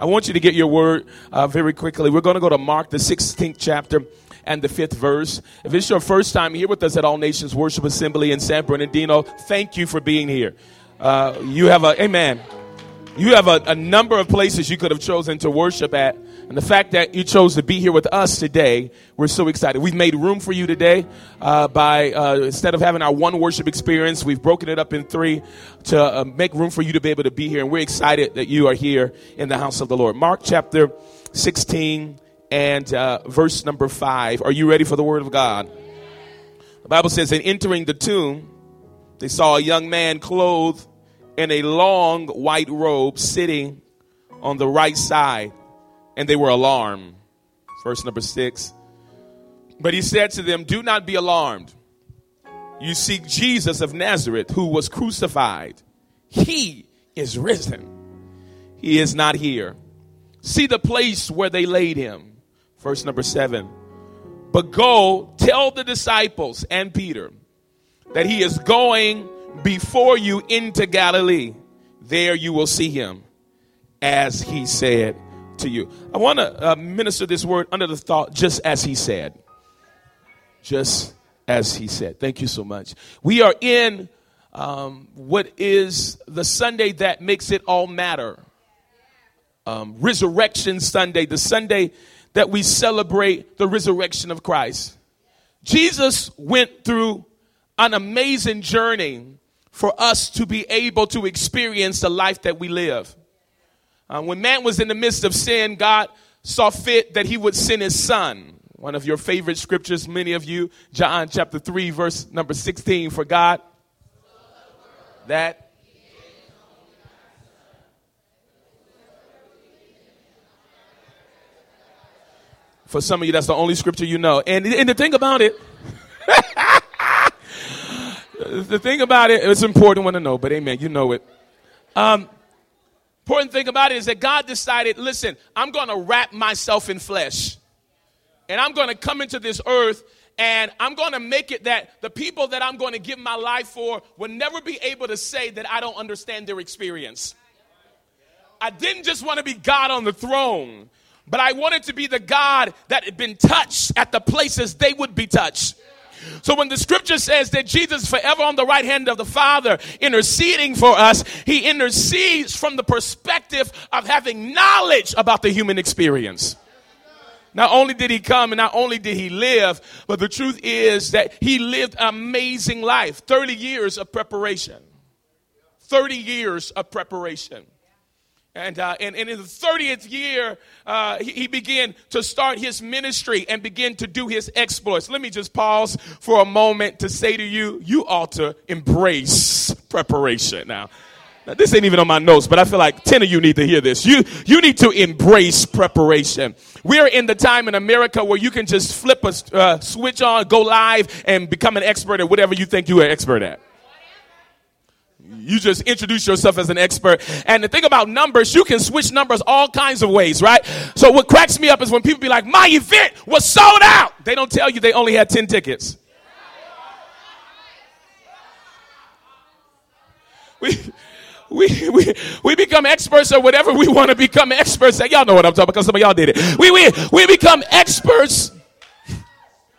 I want you to get your word uh, very quickly. We're going to go to Mark, the 16th chapter and the fifth verse. If it's your first time here with us at All Nations Worship Assembly in San Bernardino, thank you for being here. Uh, you have a, amen. You have a, a number of places you could have chosen to worship at. And the fact that you chose to be here with us today, we're so excited. We've made room for you today uh, by, uh, instead of having our one worship experience, we've broken it up in three to uh, make room for you to be able to be here. And we're excited that you are here in the house of the Lord. Mark chapter 16 and uh, verse number 5. Are you ready for the word of God? The Bible says, in entering the tomb, they saw a young man clothed in a long white robe sitting on the right side, and they were alarmed. Verse number six. But he said to them, Do not be alarmed. You seek Jesus of Nazareth, who was crucified. He is risen. He is not here. See the place where they laid him. Verse number seven. But go tell the disciples and Peter that he is going before you into Galilee. There you will see him as he said to you. I want to uh, minister this word under the thought, just as he said. Just as he said. Thank you so much. We are in um, what is the Sunday that makes it all matter. Um, Resurrection Sunday, the Sunday that we celebrate the resurrection of Christ. Jesus went through an amazing journey for us to be able to experience the life that we live. Uh, when man was in the midst of sin, God saw fit that he would send his son. One of your favorite scriptures, many of you, John chapter 3, verse number 16. For God, that For some of you, that's the only scripture you know. And, and the thing about it, the thing about it, it's important one to know, but amen, you know it. Um, important thing about it is that God decided, listen, I'm going to wrap myself in flesh. And I'm going to come into this earth and I'm going to make it that the people that I'm going to give my life for will never be able to say that I don't understand their experience. I didn't just want to be God on the throne, but I wanted to be the God that had been touched at the places they would be touched. So when the scripture says that Jesus is forever on the right hand of the Father interceding for us, he intercedes from the perspective of having knowledge about the human experience. Not only did he come and not only did he live, but the truth is that he lived an amazing life 30 years of preparation. 30 years of preparation. And, uh, and, and, in the 30th year, uh, he, he, began to start his ministry and begin to do his exploits. Let me just pause for a moment to say to you, you ought to embrace preparation. Now, now this ain't even on my notes, but I feel like 10 of you need to hear this. You, you need to embrace preparation. We're in the time in America where you can just flip a uh, switch on, go live, and become an expert at whatever you think you are expert at. You just introduce yourself as an expert. And the thing about numbers, you can switch numbers all kinds of ways, right? So what cracks me up is when people be like, my event was sold out. They don't tell you they only had 10 tickets. We, we, we, we become experts at whatever we want to become experts at. Y'all know what I'm talking about because some of y'all did it. We, we, we become experts.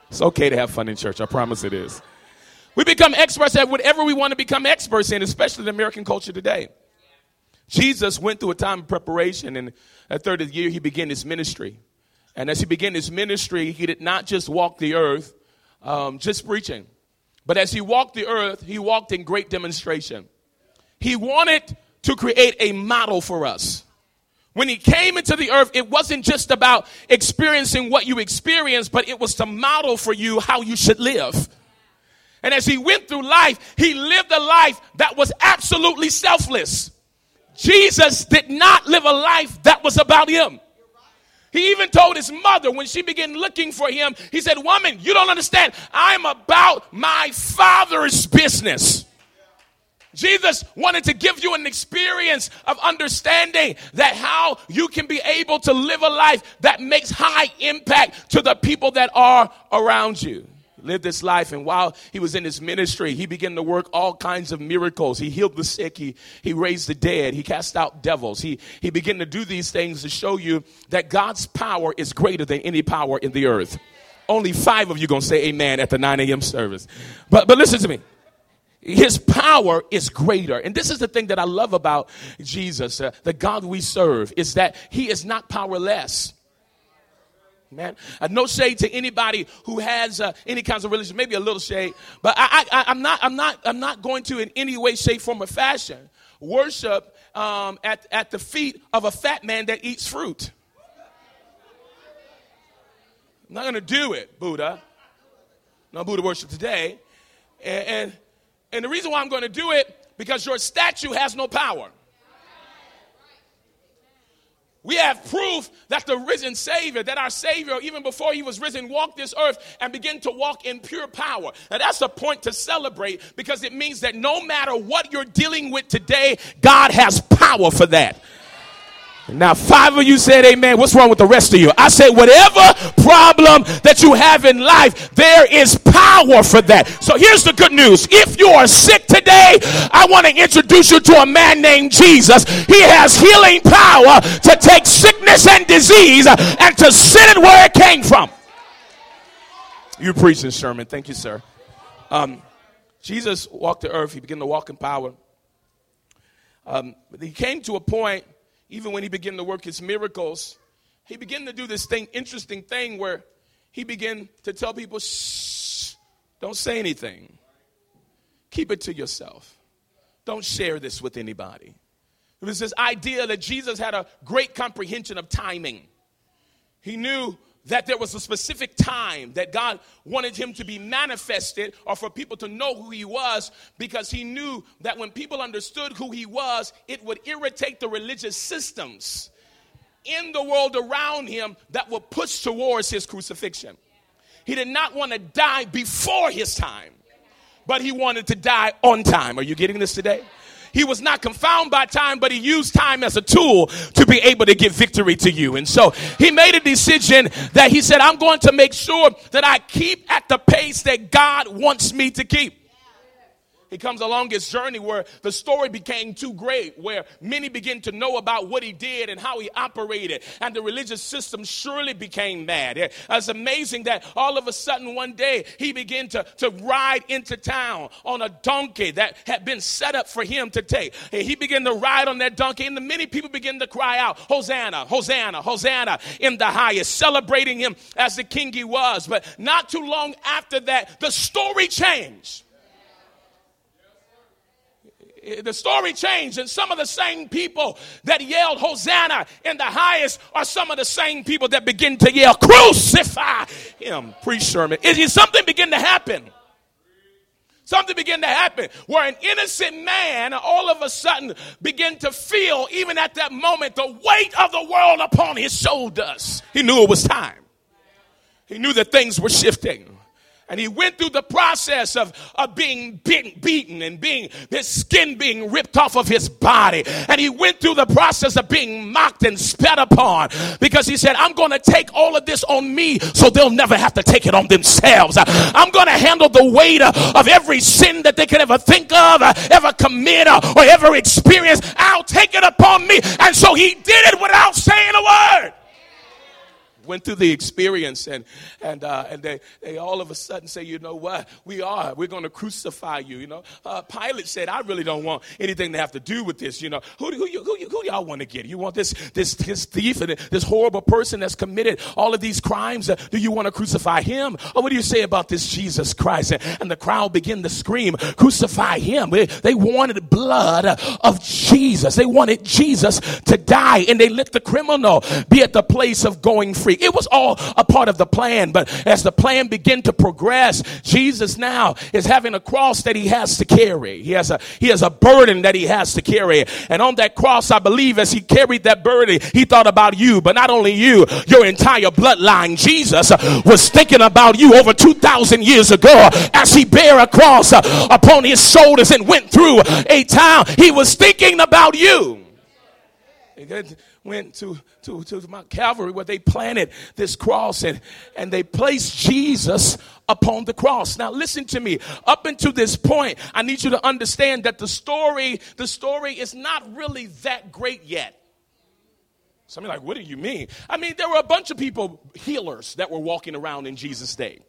It's okay to have fun in church. I promise it is. We become experts at whatever we want to become experts in, especially in American culture today. Jesus went through a time of preparation, and at 30th year, he began his ministry. And as he began his ministry, he did not just walk the earth um, just preaching, but as he walked the earth, he walked in great demonstration. He wanted to create a model for us. When he came into the earth, it wasn't just about experiencing what you experienced, but it was to model for you how you should live. And as he went through life, he lived a life that was absolutely selfless. Jesus did not live a life that was about him. He even told his mother when she began looking for him, he said, Woman, you don't understand. I'm about my father's business. Jesus wanted to give you an experience of understanding that how you can be able to live a life that makes high impact to the people that are around you. Lived this life and while he was in his ministry he began to work all kinds of miracles. He healed the sick. He, he raised the dead. He cast out devils. He, he began to do these things to show you that god's power is greater than any power in the earth. Only five of you gonna say amen at the 9 a.m service. But but listen to me. His power is greater. And this is the thing that i love about jesus uh, the god we serve is that he is not powerless man. Uh, no shade to anybody who has uh, any kinds of religion, maybe a little shade, but I, I, I'm not, I'm not, I'm not going to in any way, shape, form, or fashion worship um, at, at the feet of a fat man that eats fruit. I'm not going to do it, Buddha. No Buddha worship today, and, and and the reason why I'm going to do it because your statue has no power. We have proof that the risen Savior, that our Savior, even before he was risen, walked this earth and began to walk in pure power. Now, that's a point to celebrate because it means that no matter what you're dealing with today, God has power for that. Now, five of you said amen. What's wrong with the rest of you? I said, whatever problem that you have in life, there is power for that. So here's the good news. If you are sick today, I want to introduce you to a man named Jesus. He has healing power to take sickness and disease and to send it where it came from. You preaching sermon. Thank you, sir. Um, Jesus walked the earth. He began to walk in power. Um, he came to a point even when he began to work his miracles, he began to do this thing, interesting thing where he began to tell people, shh, don't say anything. Keep it to yourself. Don't share this with anybody. It was this idea that Jesus had a great comprehension of timing. He knew that there was a specific time that God wanted him to be manifested or for people to know who he was because he knew that when people understood who he was, it would irritate the religious systems in the world around him that would push towards his crucifixion. He did not want to die before his time, but he wanted to die on time. Are you getting this today? He was not confounded by time, but he used time as a tool to be able to give victory to you. And so he made a decision that he said, I'm going to make sure that I keep at the pace that God wants me to keep. He comes along his journey where the story became too great, where many begin to know about what he did and how he operated, and the religious system surely became mad. It's amazing that all of a sudden one day he began to, to ride into town on a donkey that had been set up for him to take. He began to ride on that donkey, and the many people began to cry out, Hosanna, Hosanna, Hosanna in the highest, celebrating him as the king he was. But not too long after that, the story changed Eh, the story changed, and some of the same people that yelled Hosanna in the highest are some of the same people that begin to yell, Crucify him. Preach sermon. Is something begin to happen? Something began to happen where an innocent man all of a sudden began to feel, even at that moment, the weight of the world upon his shoulders. He knew it was time. He knew that things were shifting. And he went through the process of, of being beaten and being his skin being ripped off of his body. And he went through the process of being mocked and spat upon because he said, I'm going to take all of this on me so they'll never have to take it on themselves. I'm going to handle the weight of every sin that they could ever think of, ever commit, or ever experience. I'll take it upon me. And so he did it without saying a word went through the experience and and uh, and they, they all of a sudden say you know what? We are. We're going to crucify you you know? Uh, Pilate said I really don't want anything to have to do with this you know? Who who who, who, who y'all want to get? You want this this this thief and this horrible person that's committed all of these crimes? Uh, do you want to crucify him? Or what do you say about this Jesus Christ? And, and the crowd began to scream crucify him. They, they wanted blood of Jesus. They wanted Jesus to die and they let the criminal be at the place of going free free. It was all a part of the plan. But as the plan began to progress, Jesus now is having a cross that he has to carry. He has a, he has a burden that he has to carry. And on that cross, I believe as he carried that burden, he thought about you, but not only you, your entire bloodline. Jesus was thinking about you over 2,000 years ago as he bare a cross upon his shoulders and went through a town. He was thinking about you. Went to, to, to Mount Calvary where they planted this cross and, and they placed Jesus upon the cross. Now listen to me. Up until this point, I need you to understand that the story, the story is not really that great yet. Some are like, what do you mean? I mean, there were a bunch of people, healers, that were walking around in Jesus' day.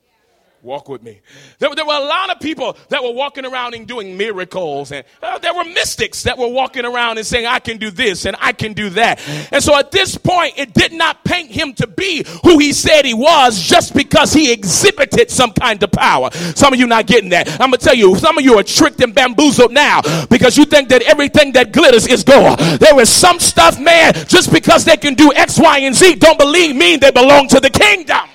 Walk with me. There, there, were a lot of people that were walking around and doing miracles, and uh, there were mystics that were walking around and saying, I can do this and I can do that. And so at this point, it did not paint him to be who he said he was just because he exhibited some kind of power. Some of you not getting that. I'm going to tell you, some of you are tricked and bamboozled now because you think that everything that glitters is gold. There is some stuff, man, just because they can do X, Y, and Z, don't believe me, they belong to the kingdom.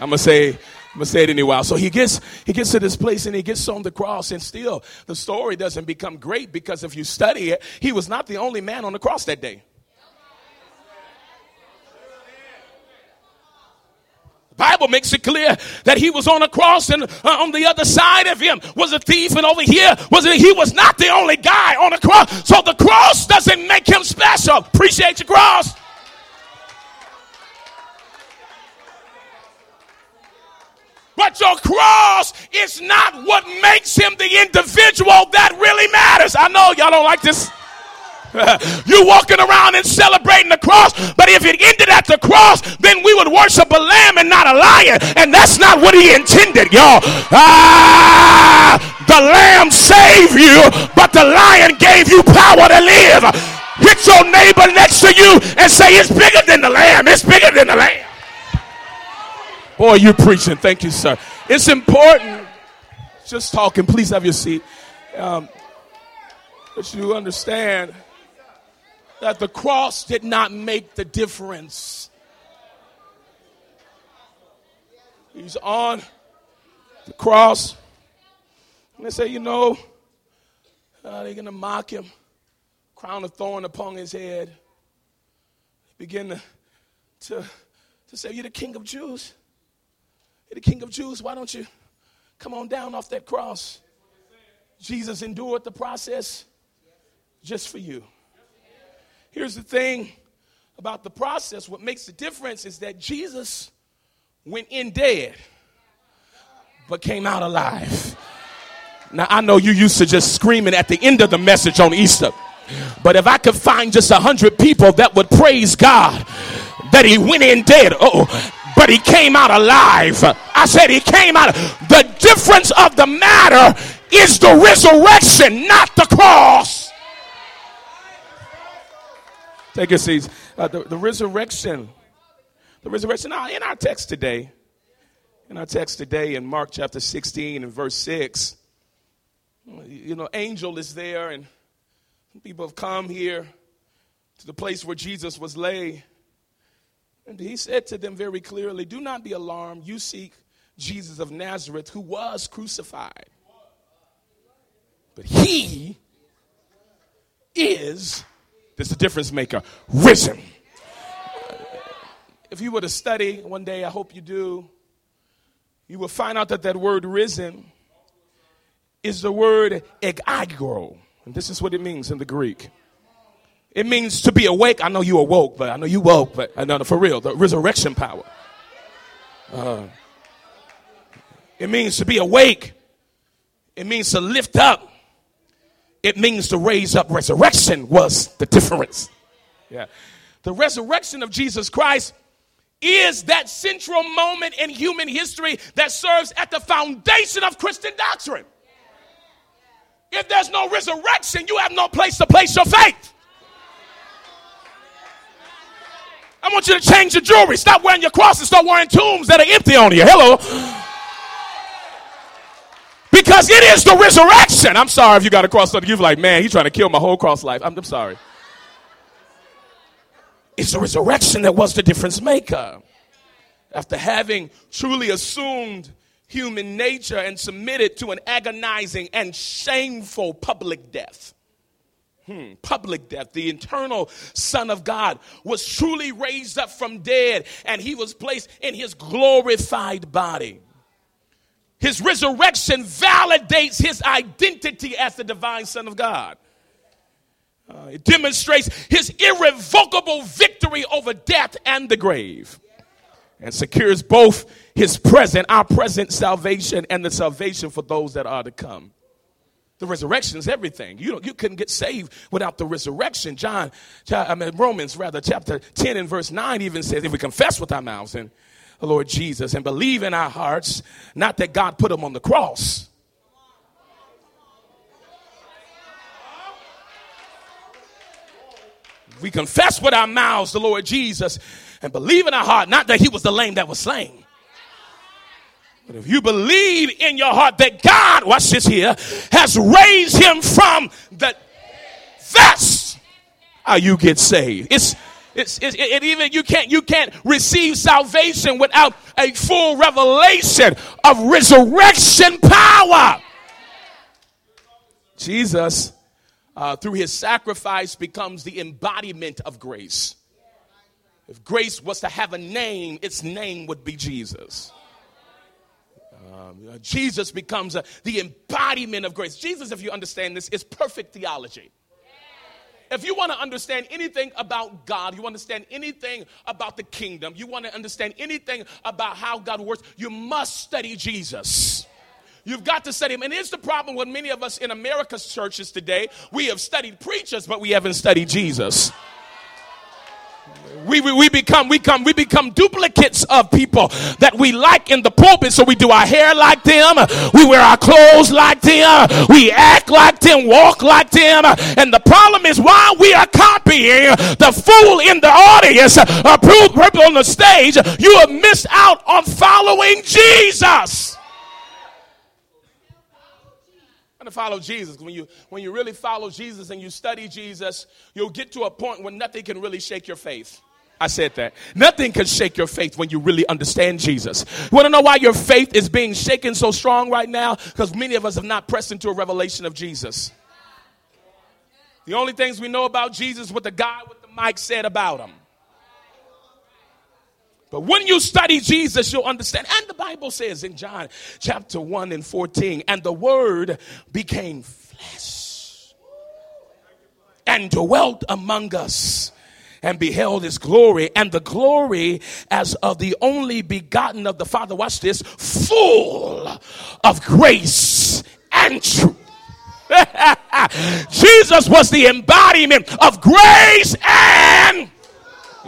I'm gonna say, I'm gonna say it anyway. So he gets he gets to this place and he gets on the cross, and still the story doesn't become great because if you study it, he was not the only man on the cross that day. Bible makes it clear that he was on a cross and uh, on the other side of him was a thief and over here was it, he was not the only guy on the cross. So the cross doesn't make him special. Appreciate your cross. But your cross is not what makes him the individual that really matters. I know y'all don't like this. you walking around and celebrating the cross, but if it ended at the cross, then we would worship a lamb and not a lion, and that's not what he intended, y'all. Ah, the lamb saved you, but the lion gave you power to live. Hit your neighbor next to you and say, It's bigger than the lamb, it's bigger than the lamb. Boy, you're preaching. Thank you, sir. It's important. Just talking. Please have your seat. Um, that you understand that the cross did not make the difference. He's on the cross. And they say, you know, uh, they're going to mock him, crown of thorn upon his head. Begin to, to, to say, You're the king of Jews. You're the King of Jews. Why don't you come on down off that cross? Jesus endured the process just for you. Here's the thing about the process what makes the difference is that Jesus went in dead but came out alive. Now, I know you used to just screaming at the end of the message on Easter, but if I could find just a hundred people that would praise God that he went in dead, oh, but he came out alive. I said he came out. The difference of the matter is the resurrection, not the cross. Take your seats. Uh, the, the resurrection. The resurrection. Now, in our text today, in our text today in Mark chapter 16 and verse 6, you know, angel is there and people have come here to the place where Jesus was laid. And he said to them very clearly, Do not be alarmed. You seek Jesus of Nazareth, who was crucified. But he is, this is the difference maker, risen. If you were to study one day, I hope you do, you will find out that that word risen is the word egeiro. And this is what it means in the Greek. It means to be awake. I know you awoke, but I know you woke, but know for real, the resurrection power. Uh, it means to be awake. It means to lift up. It means to raise up. Resurrection was the difference. Yeah. The resurrection of Jesus Christ is that central moment in human history that serves at the foundation of Christian doctrine. If there's no resurrection, you have no place to place your faith. I want you to change your jewelry. Stop wearing your cross and start wearing tombs that are empty on you. Hello. Because it is the resurrection. I'm sorry if you got a cross on you. You're like, man, he's trying to kill my whole cross life. I'm, I'm sorry. It's the resurrection that was the difference maker. After having truly assumed human nature and submitted to an agonizing and shameful public death. Hmm, public death. The eternal Son of God was truly raised up from dead and he was placed in his glorified body. His resurrection validates his identity as the divine Son of God. Uh, it demonstrates his irrevocable victory over death and the grave and secures both his present, our present salvation, and the salvation for those that are to come. The resurrection is everything. You know, you couldn't get saved without the resurrection. John, I mean, Romans rather, chapter 10 and verse 9 even says, if we confess with our mouths and the Lord Jesus and believe in our hearts, not that God put him on the cross. We confess with our mouths the Lord Jesus and believe in our heart, not that he was the lame that was slain. But if you believe in your heart that God, watch this here, has raised him from the that's how you get saved. It's it's, it's it, even you can't you can't receive salvation without a full revelation of resurrection power. Jesus, uh, through his sacrifice, becomes the embodiment of grace. If grace was to have a name, its name would be Jesus. Um, uh, Jesus becomes uh, the embodiment of grace. Jesus, if you understand this, is perfect theology. If you want to understand anything about God, you understand anything about the kingdom, you want to understand anything about how God works, you must study Jesus. You've got to study him. And here's the problem with many of us in America's churches today. We have studied preachers, but we haven't studied Jesus we, we, we become we come we become duplicates of people that we like in the pulpit. So we do our hair like them. We wear our clothes like them. We act like them walk like them. And the problem is why we are copying the fool in the audience or people on the stage you have missed out on following jesus to follow Jesus. When you when you really follow Jesus and you study Jesus, you'll get to a point where nothing can really shake your faith. I said that. Nothing can shake your faith when you really understand Jesus. You want to know why your faith is being shaken so strong right now? Because many of us have not pressed into a revelation of Jesus. The only things we know about Jesus what the guy with the mic said about him. But when you study Jesus, you'll understand. And the Bible says in John chapter 1 and 14, and the word became flesh and dwelt among us and beheld his glory, and the glory as of the only begotten of the Father. Watch this, full of grace and truth. Jesus was the embodiment of grace and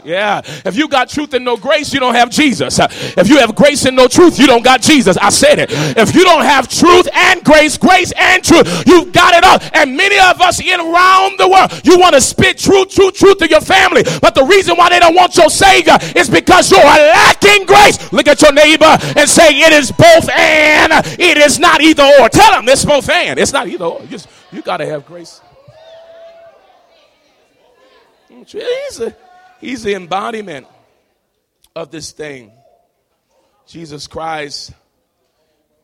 yeah. If you got truth and no grace, you don't have Jesus. If you have grace and no truth, you don't got Jesus. I said it. If you don't have truth and grace, grace and truth, you've got it all. And many of us in around the world, you want to spit truth, truth, truth to your family. But the reason why they don't want your Savior is because you are lacking grace. Look at your neighbor and say, It is both and. It is not either or. Tell them it's both and. It's not either or. You, you got to have grace. Jesus. He's the embodiment of this thing. Jesus Christ,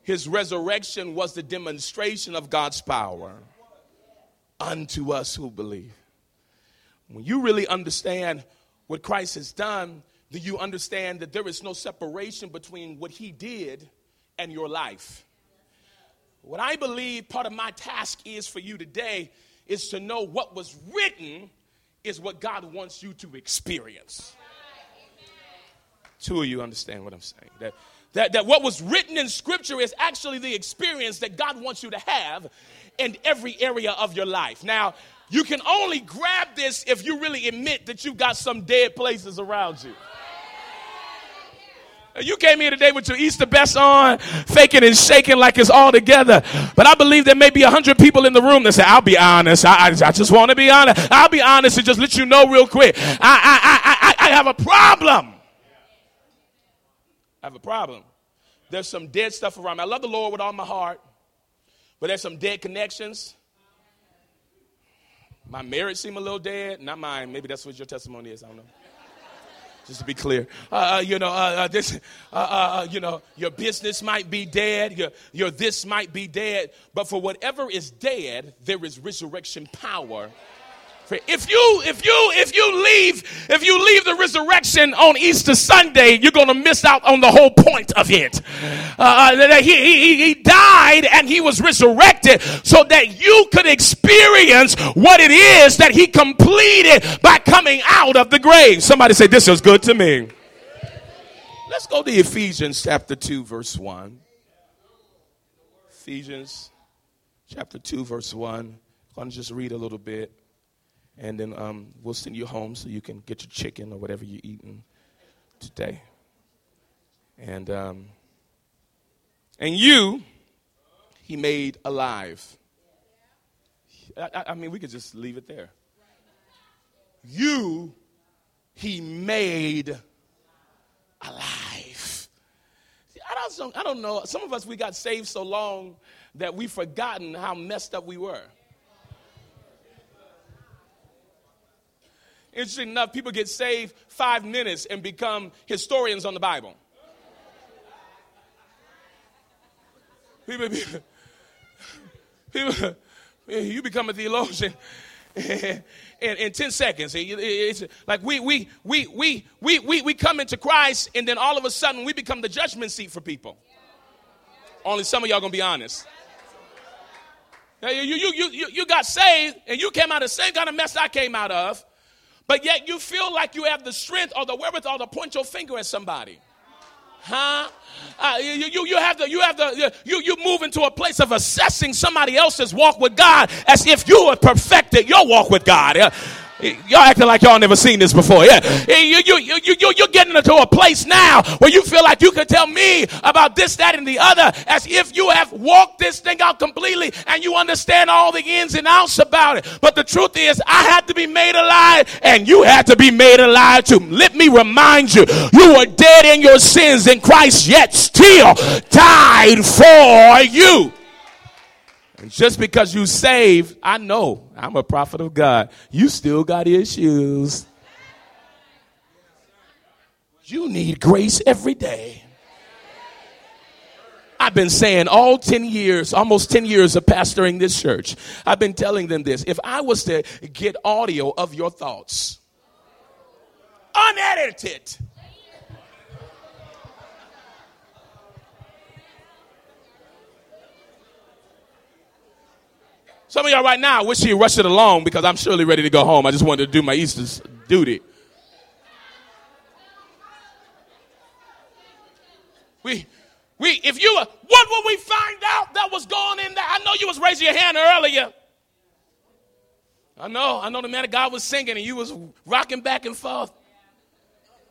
his resurrection was the demonstration of God's power unto us who believe. When you really understand what Christ has done, then you understand that there is no separation between what he did and your life. What I believe part of my task is for you today is to know what was written is what God wants you to experience. Two of you understand what I'm saying. That, that, that what was written in Scripture is actually the experience that God wants you to have in every area of your life. Now, you can only grab this if you really admit that you've got some dead places around you. You came here today with your Easter best on, faking and shaking like it's all together. But I believe there may be a hundred people in the room that say, I'll be honest. I, I, I just want to be honest. I'll be honest and just let you know real quick. I, I, I, I, I have a problem. I have a problem. There's some dead stuff around me. I love the Lord with all my heart, but there's some dead connections. My marriage seemed a little dead. Not mine. Maybe that's what your testimony is. I don't know just to be clear. Uh, uh you know, uh, uh this, uh, you know, your business might be dead. Your, your this might be dead. But for whatever is dead, there is resurrection power If you if you if you leave if you leave the resurrection on Easter Sunday, you're going to miss out on the whole point of it. Uh, uh he, he, he died and he was resurrected so that you could experience what it is that he completed by coming out of the grave. Somebody say, "This is good to me." Let's go to Ephesians chapter two, verse one. Ephesians chapter two, verse one. I'm going to just read a little bit and then um, we'll send you home so you can get your chicken or whatever you're eating today. And um, and you, he made alive. I, I mean, we could just leave it there. You, he made alive. I don't, I don't know. Some of us, we got saved so long that we've forgotten how messed up we were. Interesting enough, people get saved five minutes and become historians on the Bible. People, people, you become a theologian in, in 10 seconds. It's like we, we, we, we, we, we, we come into Christ and then all of a sudden we become the judgment seat for people. Only some of y'all gonna be honest. You, you, you, you, you got saved and you came out of the same kind of mess I came out of but yet you feel like you have the strength or the wherewithal to point your finger at somebody. Huh? Uh, you, you, you have the you have the you you move into a place of assessing somebody else's walk with God as if you have perfected your walk with God. Y'all acting like y'all never seen this before. Yeah. You, you, you, you, you're getting into a place now where you feel like you can tell me about this, that, and the other as if you have walked this thing out completely and you understand all the ins and outs about it. But the truth is, I had to be made alive and you had to be made alive too. Let me remind you, you were dead in your sins in Christ, yet still died for you. Just because you saved, I know I'm a prophet of God. You still got issues. You need grace every day. I've been saying all 10 years, almost 10 years of pastoring this church, I've been telling them this. If I was to get audio of your thoughts, unedited, Some of y'all right now wish you rushed it along because I'm surely ready to go home. I just wanted to do my Easter duty. We, we, if you, what would we find out that was going in there? I know you was raising your hand earlier. I know, I know the man of God was singing and you was rocking back and forth.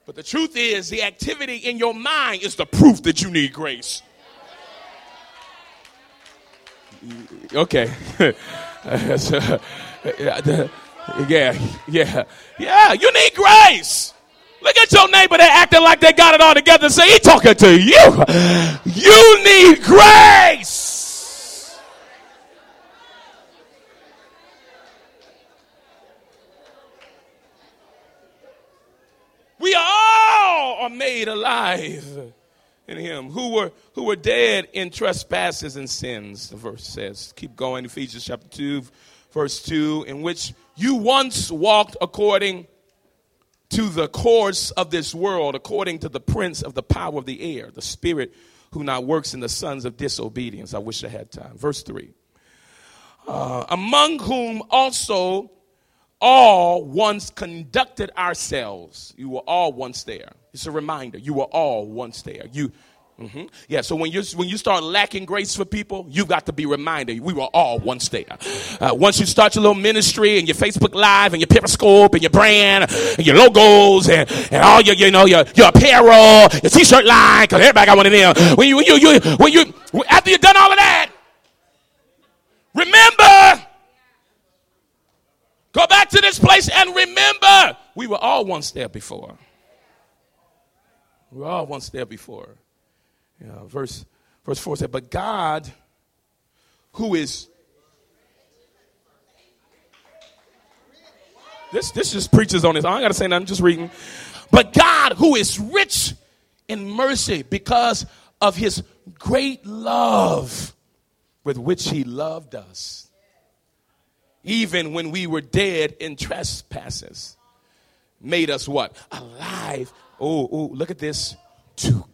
But the truth is, the activity in your mind is the proof that you need grace. Okay. yeah, yeah, yeah. You need grace. Look at your neighbor They're acting like they got it all together say, he talking to you. You need grace. We all are made alive in him who were who were dead in trespasses and sins the verse says. Keep going ephesians chapter 2 verse 2 in which you once walked according to the course of this world according to the prince of the power of the air the spirit who now works in the sons of disobedience. I wish i had time. Verse 3 uh, among whom also all once conducted ourselves. You were all once there. It's a reminder. You were all once there. You, mm-hmm. yeah. So when you when you start lacking grace for people, you've got to be reminded. We were all once there. Uh, once you start your little ministry and your Facebook Live and your Periscope and your brand and your logos and, and all your you know your your apparel, your T-shirt line, because everybody got one of them. When you when you, you when you after you've done all of that, remember Go back to this place and remember we were all once there before. We were all once there before. You know, verse, verse 4 said, But God, who is this this just preaches on this. I ain't gotta say nothing, I'm just reading. But God, who is rich in mercy because of his great love with which he loved us even when we were dead in trespasses, made us what? Alive. Oh, oh, look at this. To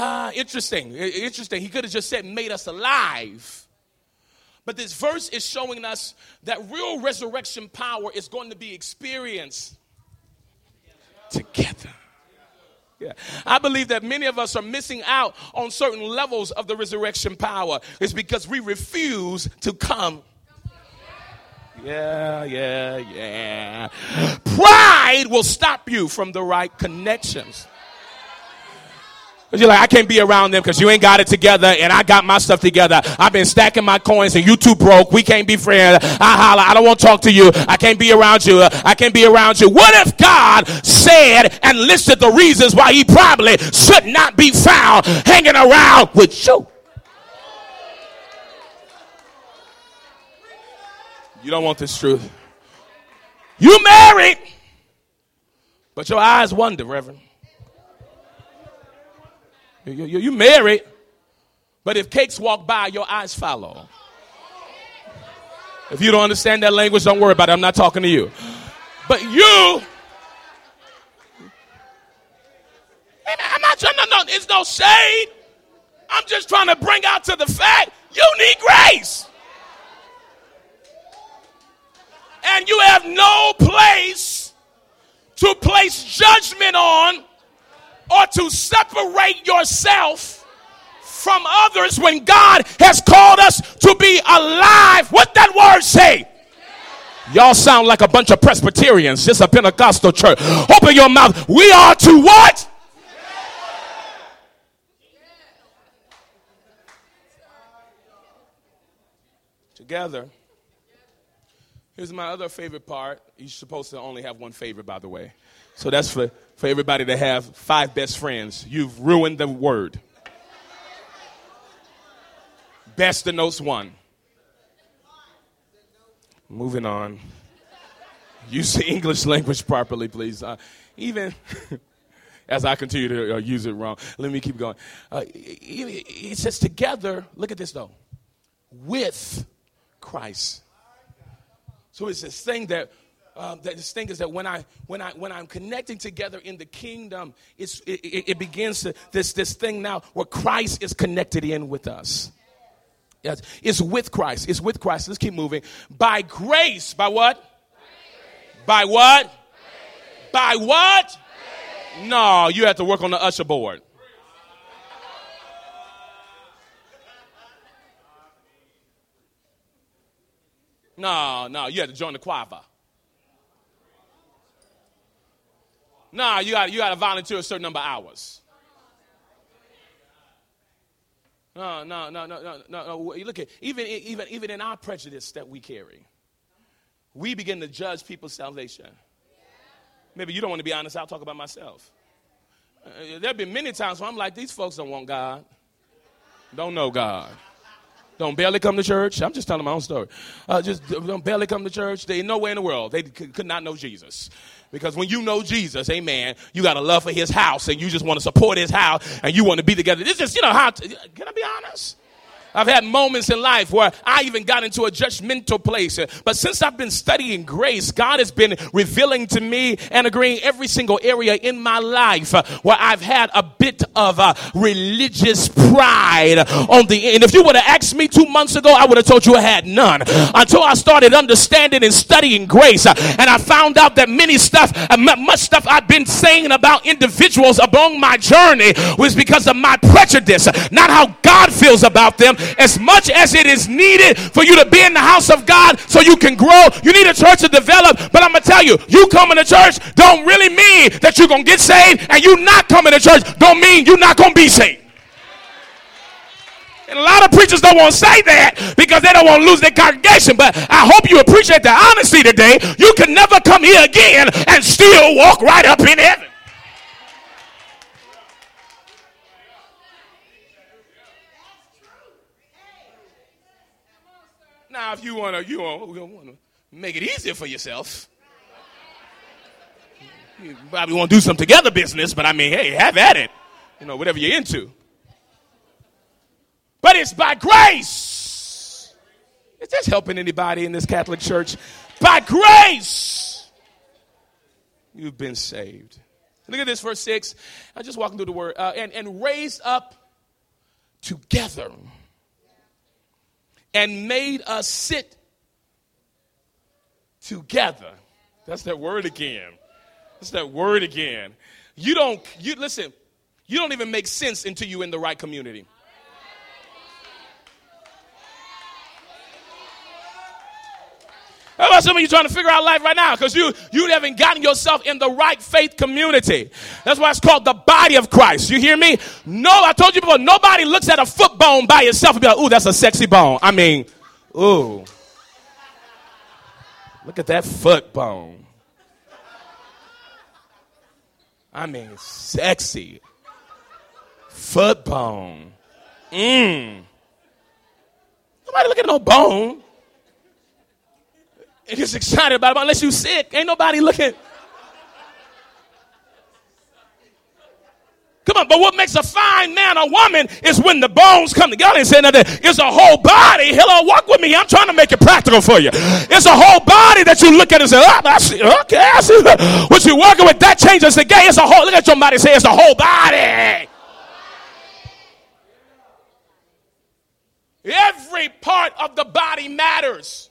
Ah, interesting. Interesting. He could have just said, made us alive. But this verse is showing us that real resurrection power is going to be experienced together. Yeah. I believe that many of us are missing out on certain levels of the resurrection power. It's because we refuse to come. Yeah, yeah, yeah. Pride will stop you from the right connections. You're like, I can't be around them because you ain't got it together and I got my stuff together. I've been stacking my coins and you too broke. We can't be friends. I holla. I don't want to talk to you. I can't be around you. I can't be around you. What if God said and listed the reasons why he probably should not be found hanging around with you? You don't want this truth. You married, but your eyes wonder, Reverend. You, you, you married, but if cakes walk by, your eyes follow. If you don't understand that language, don't worry about it. I'm not talking to you. But you, I'm not trying to, no, it's no shade. I'm just trying to bring out to the fact you need grace. And you have no place to place judgment on or to separate yourself from others when God has called us to be alive. What that word say? Y'all sound like a bunch of Presbyterians, just a Pentecostal church. Open your mouth. We are to what? Together. Here's my other favorite part. You're supposed to only have one favorite, by the way. So that's for, for everybody to have five best friends. You've ruined the word. Best denotes one. Moving on. Use the English language properly, please. Uh, even as I continue to uh, use it wrong, let me keep going. Uh, it says together, look at this though, with Christ. So it's this thing that um, that this thing is that when I when I when I'm connecting together in the kingdom, it's it, it, it begins to this this thing now where Christ is connected in with us. Yes, it's with Christ. It's with Christ. Let's keep moving. By grace, by what? By what? By what? No, you have to work on the usher board. No, no, you have to join the choir. Nah, you got you got to volunteer a certain number of hours. No, no, no, no, no, no. Look at even even even in our prejudice that we carry, we begin to judge people's salvation. Maybe you don't want to be honest. I'll talk about myself. Uh, there have been many times where I'm like, these folks don't want God, don't know God don't barely come to church. I'm just telling my own story. Uh, just don't barely come to church. They nowhere in the world they could, could not know Jesus. Because when you know Jesus, amen, you got a love for his house and you just want to support his house and you want to be together. This is, you know, how, to, can I be honest? I've had moments in life where I even got into a judgmental place. But since I've been studying grace, God has been revealing to me and agreeing every single area in my life uh, where I've had a bit of a religious pride on the end. If you would have asked me two months ago, I would have told you I had none. Until I started understanding and studying grace. Uh, and I found out that many stuff, uh, much stuff I've been saying about individuals along my journey was because of my prejudice, not how God feels about them as much as it is needed for you to be in the house of God so you can grow. You need a church to develop. But I'm going to tell you, you coming to church don't really mean that you're going to get saved, and you not coming to church don't mean you're not going to be saved. And a lot of preachers don't want to say that because they don't want to lose their congregation. But I hope you appreciate the honesty today. You can never come here again and still walk right up in heaven. Now, if you want to, you want to make it easier for yourself. You probably want to do some together business, but I mean, hey, have at it. You know, whatever you're into. But it's by grace Is this helping anybody in this Catholic church? By grace, you've been saved. Look at this, verse 6. I'm just walking through the word. Uh, and, and raised up together and made us sit together. That's that word again. That's that word again. You don't, you listen, you don't even make sense until you're in the right community. How about some of you trying to figure out life right now? Because you, you haven't gotten yourself in the right faith community. That's why it's called the body of Christ. You hear me? No, I told you before, nobody looks at a foot bone by itself and be like, ooh, that's a sexy bone. I mean, ooh. Look at that foot bone. I mean, sexy. Foot bone. Mmm. Nobody look at no bone and gets excited about it. Unless you sick, ain't nobody looking. Come on, but what makes a fine man or woman is when the bones come together and say nothing. It's a whole body. Hello, walk with me. I'm trying to make it practical for you. It's a whole body that you look at and say, oh, I see, okay, I see. What you're working with, that changes the game. It's a whole, look at your body say it's a whole body. Every part of the body matters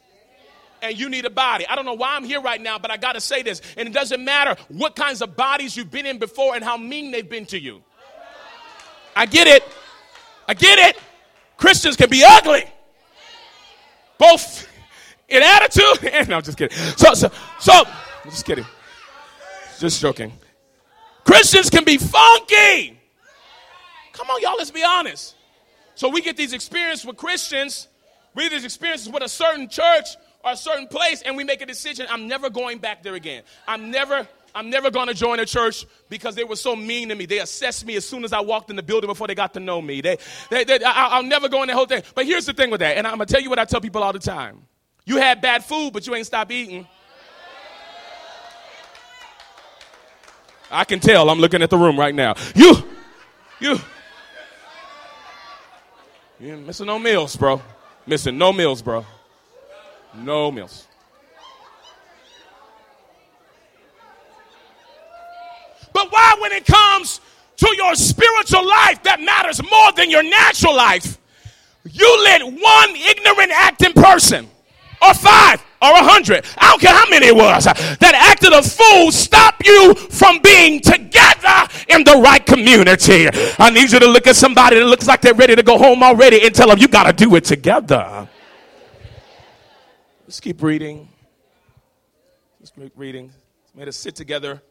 and you need a body. I don't know why I'm here right now, but I got to say this. And it doesn't matter what kinds of bodies you've been in before and how mean they've been to you. I get it. I get it. Christians can be ugly, both in attitude and no, I'm just kidding. So, so, so, I'm just kidding. Just joking. Christians can be funky. Come on, y'all, let's be honest. So we get these experiences with Christians, we get these experiences with a certain church or a certain place and we make a decision, I'm never going back there again. I'm never I'm never going to join a church because they were so mean to me. They assessed me as soon as I walked in the building before they got to know me. They, they, they I, will never go in that whole thing. But here's the thing with that, and I'm going to tell you what I tell people all the time. You had bad food, but you ain't stopped eating. I can tell. I'm looking at the room right now. You, you, you missing no meals, bro. Missing no meals, bro. No meals. But why, when it comes to your spiritual life that matters more than your natural life, you let one ignorant acting person, or five, or a hundred, I don't care how many it was, that acted a fool stop you from being together in the right community. I need you to look at somebody that looks like they're ready to go home already and tell them you got to do it together. Let's keep reading. Let's keep reading. Made us sit together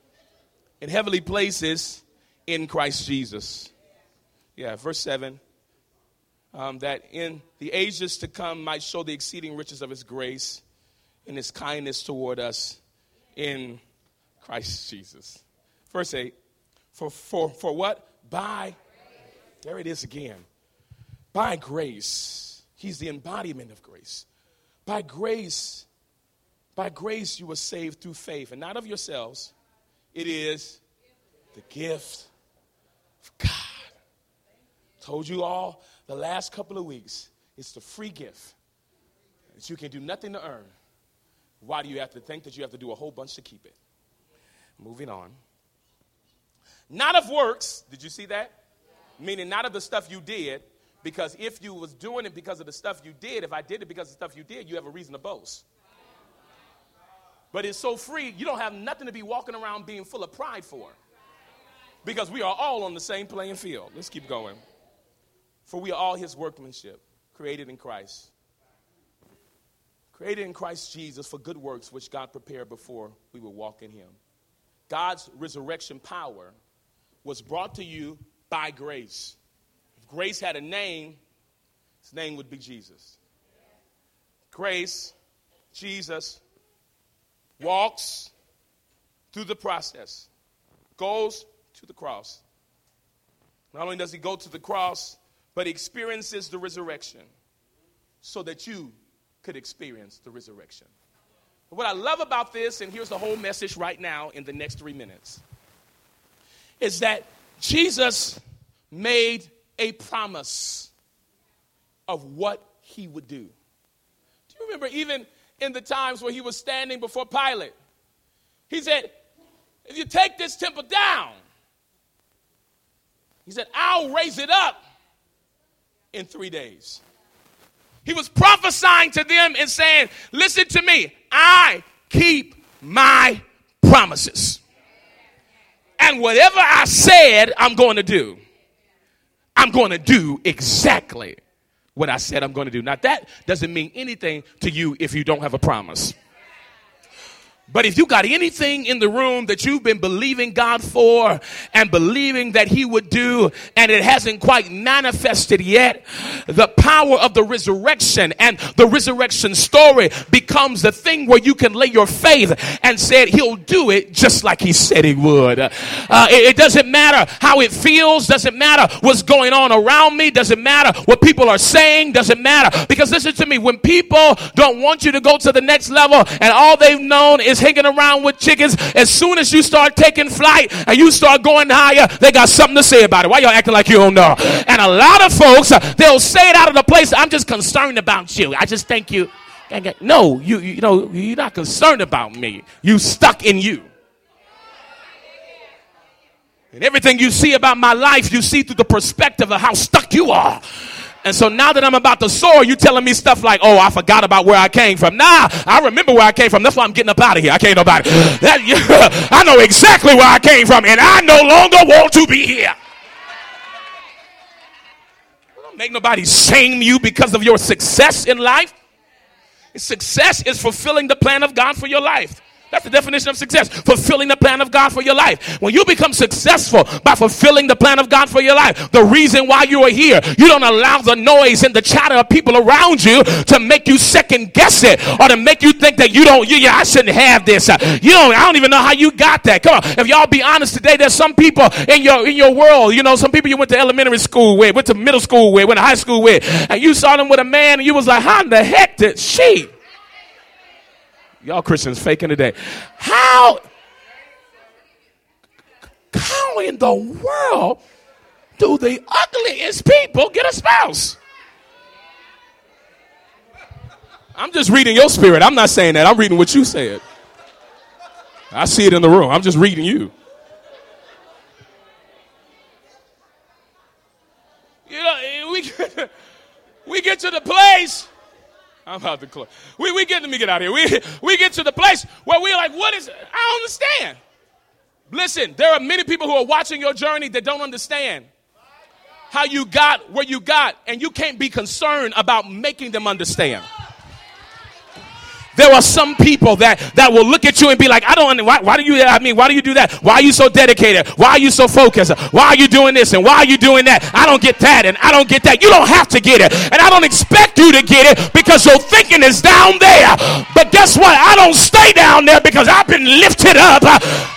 in heavenly places in Christ Jesus. Yeah, verse 7. Um, that in the ages to come might show the exceeding riches of his grace and his kindness toward us in Christ Jesus. Verse 8. For, for, for what? By, there it is again. By grace. He's the embodiment of grace by grace, by grace you were saved through faith, and not of yourselves. It is the gift of God. Told you all the last couple of weeks, it's the free gift that you can do nothing to earn. Why do you have to think that you have to do a whole bunch to keep it? Moving on. Not of works, did you see that? Meaning not of the stuff you did, because if you was doing it because of the stuff you did, if I did it because of the stuff you did, you have a reason to boast. But it's so free, you don't have nothing to be walking around being full of pride for. Because we are all on the same playing field. Let's keep going. For we are all his workmanship, created in Christ. Created in Christ Jesus for good works which God prepared before we would walk in him. God's resurrection power was brought to you by grace grace had a name, his name would be Jesus. Grace, Jesus, walks through the process, goes to the cross. Not only does he go to the cross, but he experiences the resurrection so that you could experience the resurrection. What I love about this, and here's the whole message right now in the next three minutes, is that Jesus made a promise of what he would do. Do you remember even in the times where he was standing before Pilate? He said, If you take this temple down, he said, I'll raise it up in three days. He was prophesying to them and saying, Listen to me, I keep my promises. And whatever I said, I'm going to do. I'm going to do exactly what I said I'm going to do. Now, that doesn't mean anything to you if you don't have a promise. But if you got anything in the room that you've been believing God for and believing that He would do, and it hasn't quite manifested yet, the power of the resurrection and the resurrection story becomes the thing where you can lay your faith and said He'll do it just like He said He would. Uh, it, it doesn't matter how it feels, doesn't matter what's going on around me, doesn't matter what people are saying, doesn't matter. Because listen to me, when people don't want you to go to the next level and all they've known is hanging around with chickens, as soon as you start taking flight and you start going higher, they got something to say about it. Why y'all acting like you don't know? And a lot of folks, uh, they'll say it out of the place. I'm just concerned about you. I just think you. No, you you know you're not concerned about me. You stuck in you. And everything you see about my life, you see through the perspective of how stuck you are. And so now that I'm about to soar, you telling me stuff like, oh, I forgot about where I came from. Nah, I remember where I came from. That's why I'm getting up out of here. I can't nobody. That, I know exactly where I came from, and I no longer want to be here. Don't make nobody shame you because of your success in life. Success is fulfilling the plan of God for your life. That's the definition of success. Fulfilling the plan of God for your life. When you become successful by fulfilling the plan of God for your life, the reason why you are here, you don't allow the noise and the chatter of people around you to make you second guess it or to make you think that you don't, you, yeah, I shouldn't have this. Uh, you don't, I don't even know how you got that. Come on. If y'all be honest today, there's some people in your, in your world, you know, some people you went to elementary school with, went to middle school with, went to high school with, and you saw them with a man and you was like, how in the heck did she? Y'all Christians faking today. How, how in the world do the ugliest people get a spouse? I'm just reading your spirit. I'm not saying that. I'm reading what you said. I see it in the room. I'm just reading you. You know, we get, we get to the place I'm about to close. We, we get, let me get out of here. We, we get to the place where we're like, what is, I don't understand. Listen, there are many people who are watching your journey that don't understand how you got where you got, and you can't be concerned about making them understand. There are some people that, that will look at you and be like, I don't, why, why do you, I mean, why do you do that? Why are you so dedicated? Why are you so focused? Why are you doing this and why are you doing that? I don't get that and I don't get that. You don't have to get it. And I don't expect you to get it because your thinking is down there. But guess what? I don't stay down there because I've been lifted up.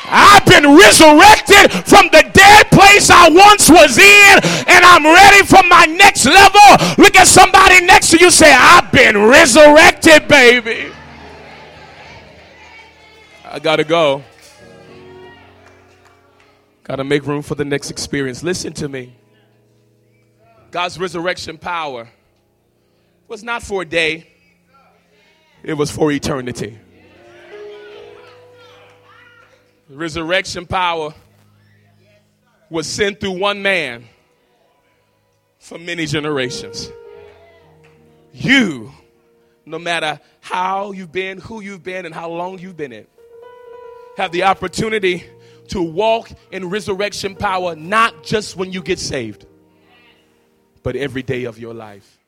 I've been resurrected from the dead place I once was in, and I'm ready for my next level. Look at somebody next to you, say, I've been resurrected, baby. I gotta go. Gotta make room for the next experience. Listen to me. God's resurrection power was not for a day, it was for eternity. Resurrection power was sent through one man for many generations. You, no matter how you've been, who you've been, and how long you've been in, have the opportunity to walk in resurrection power, not just when you get saved, but every day of your life.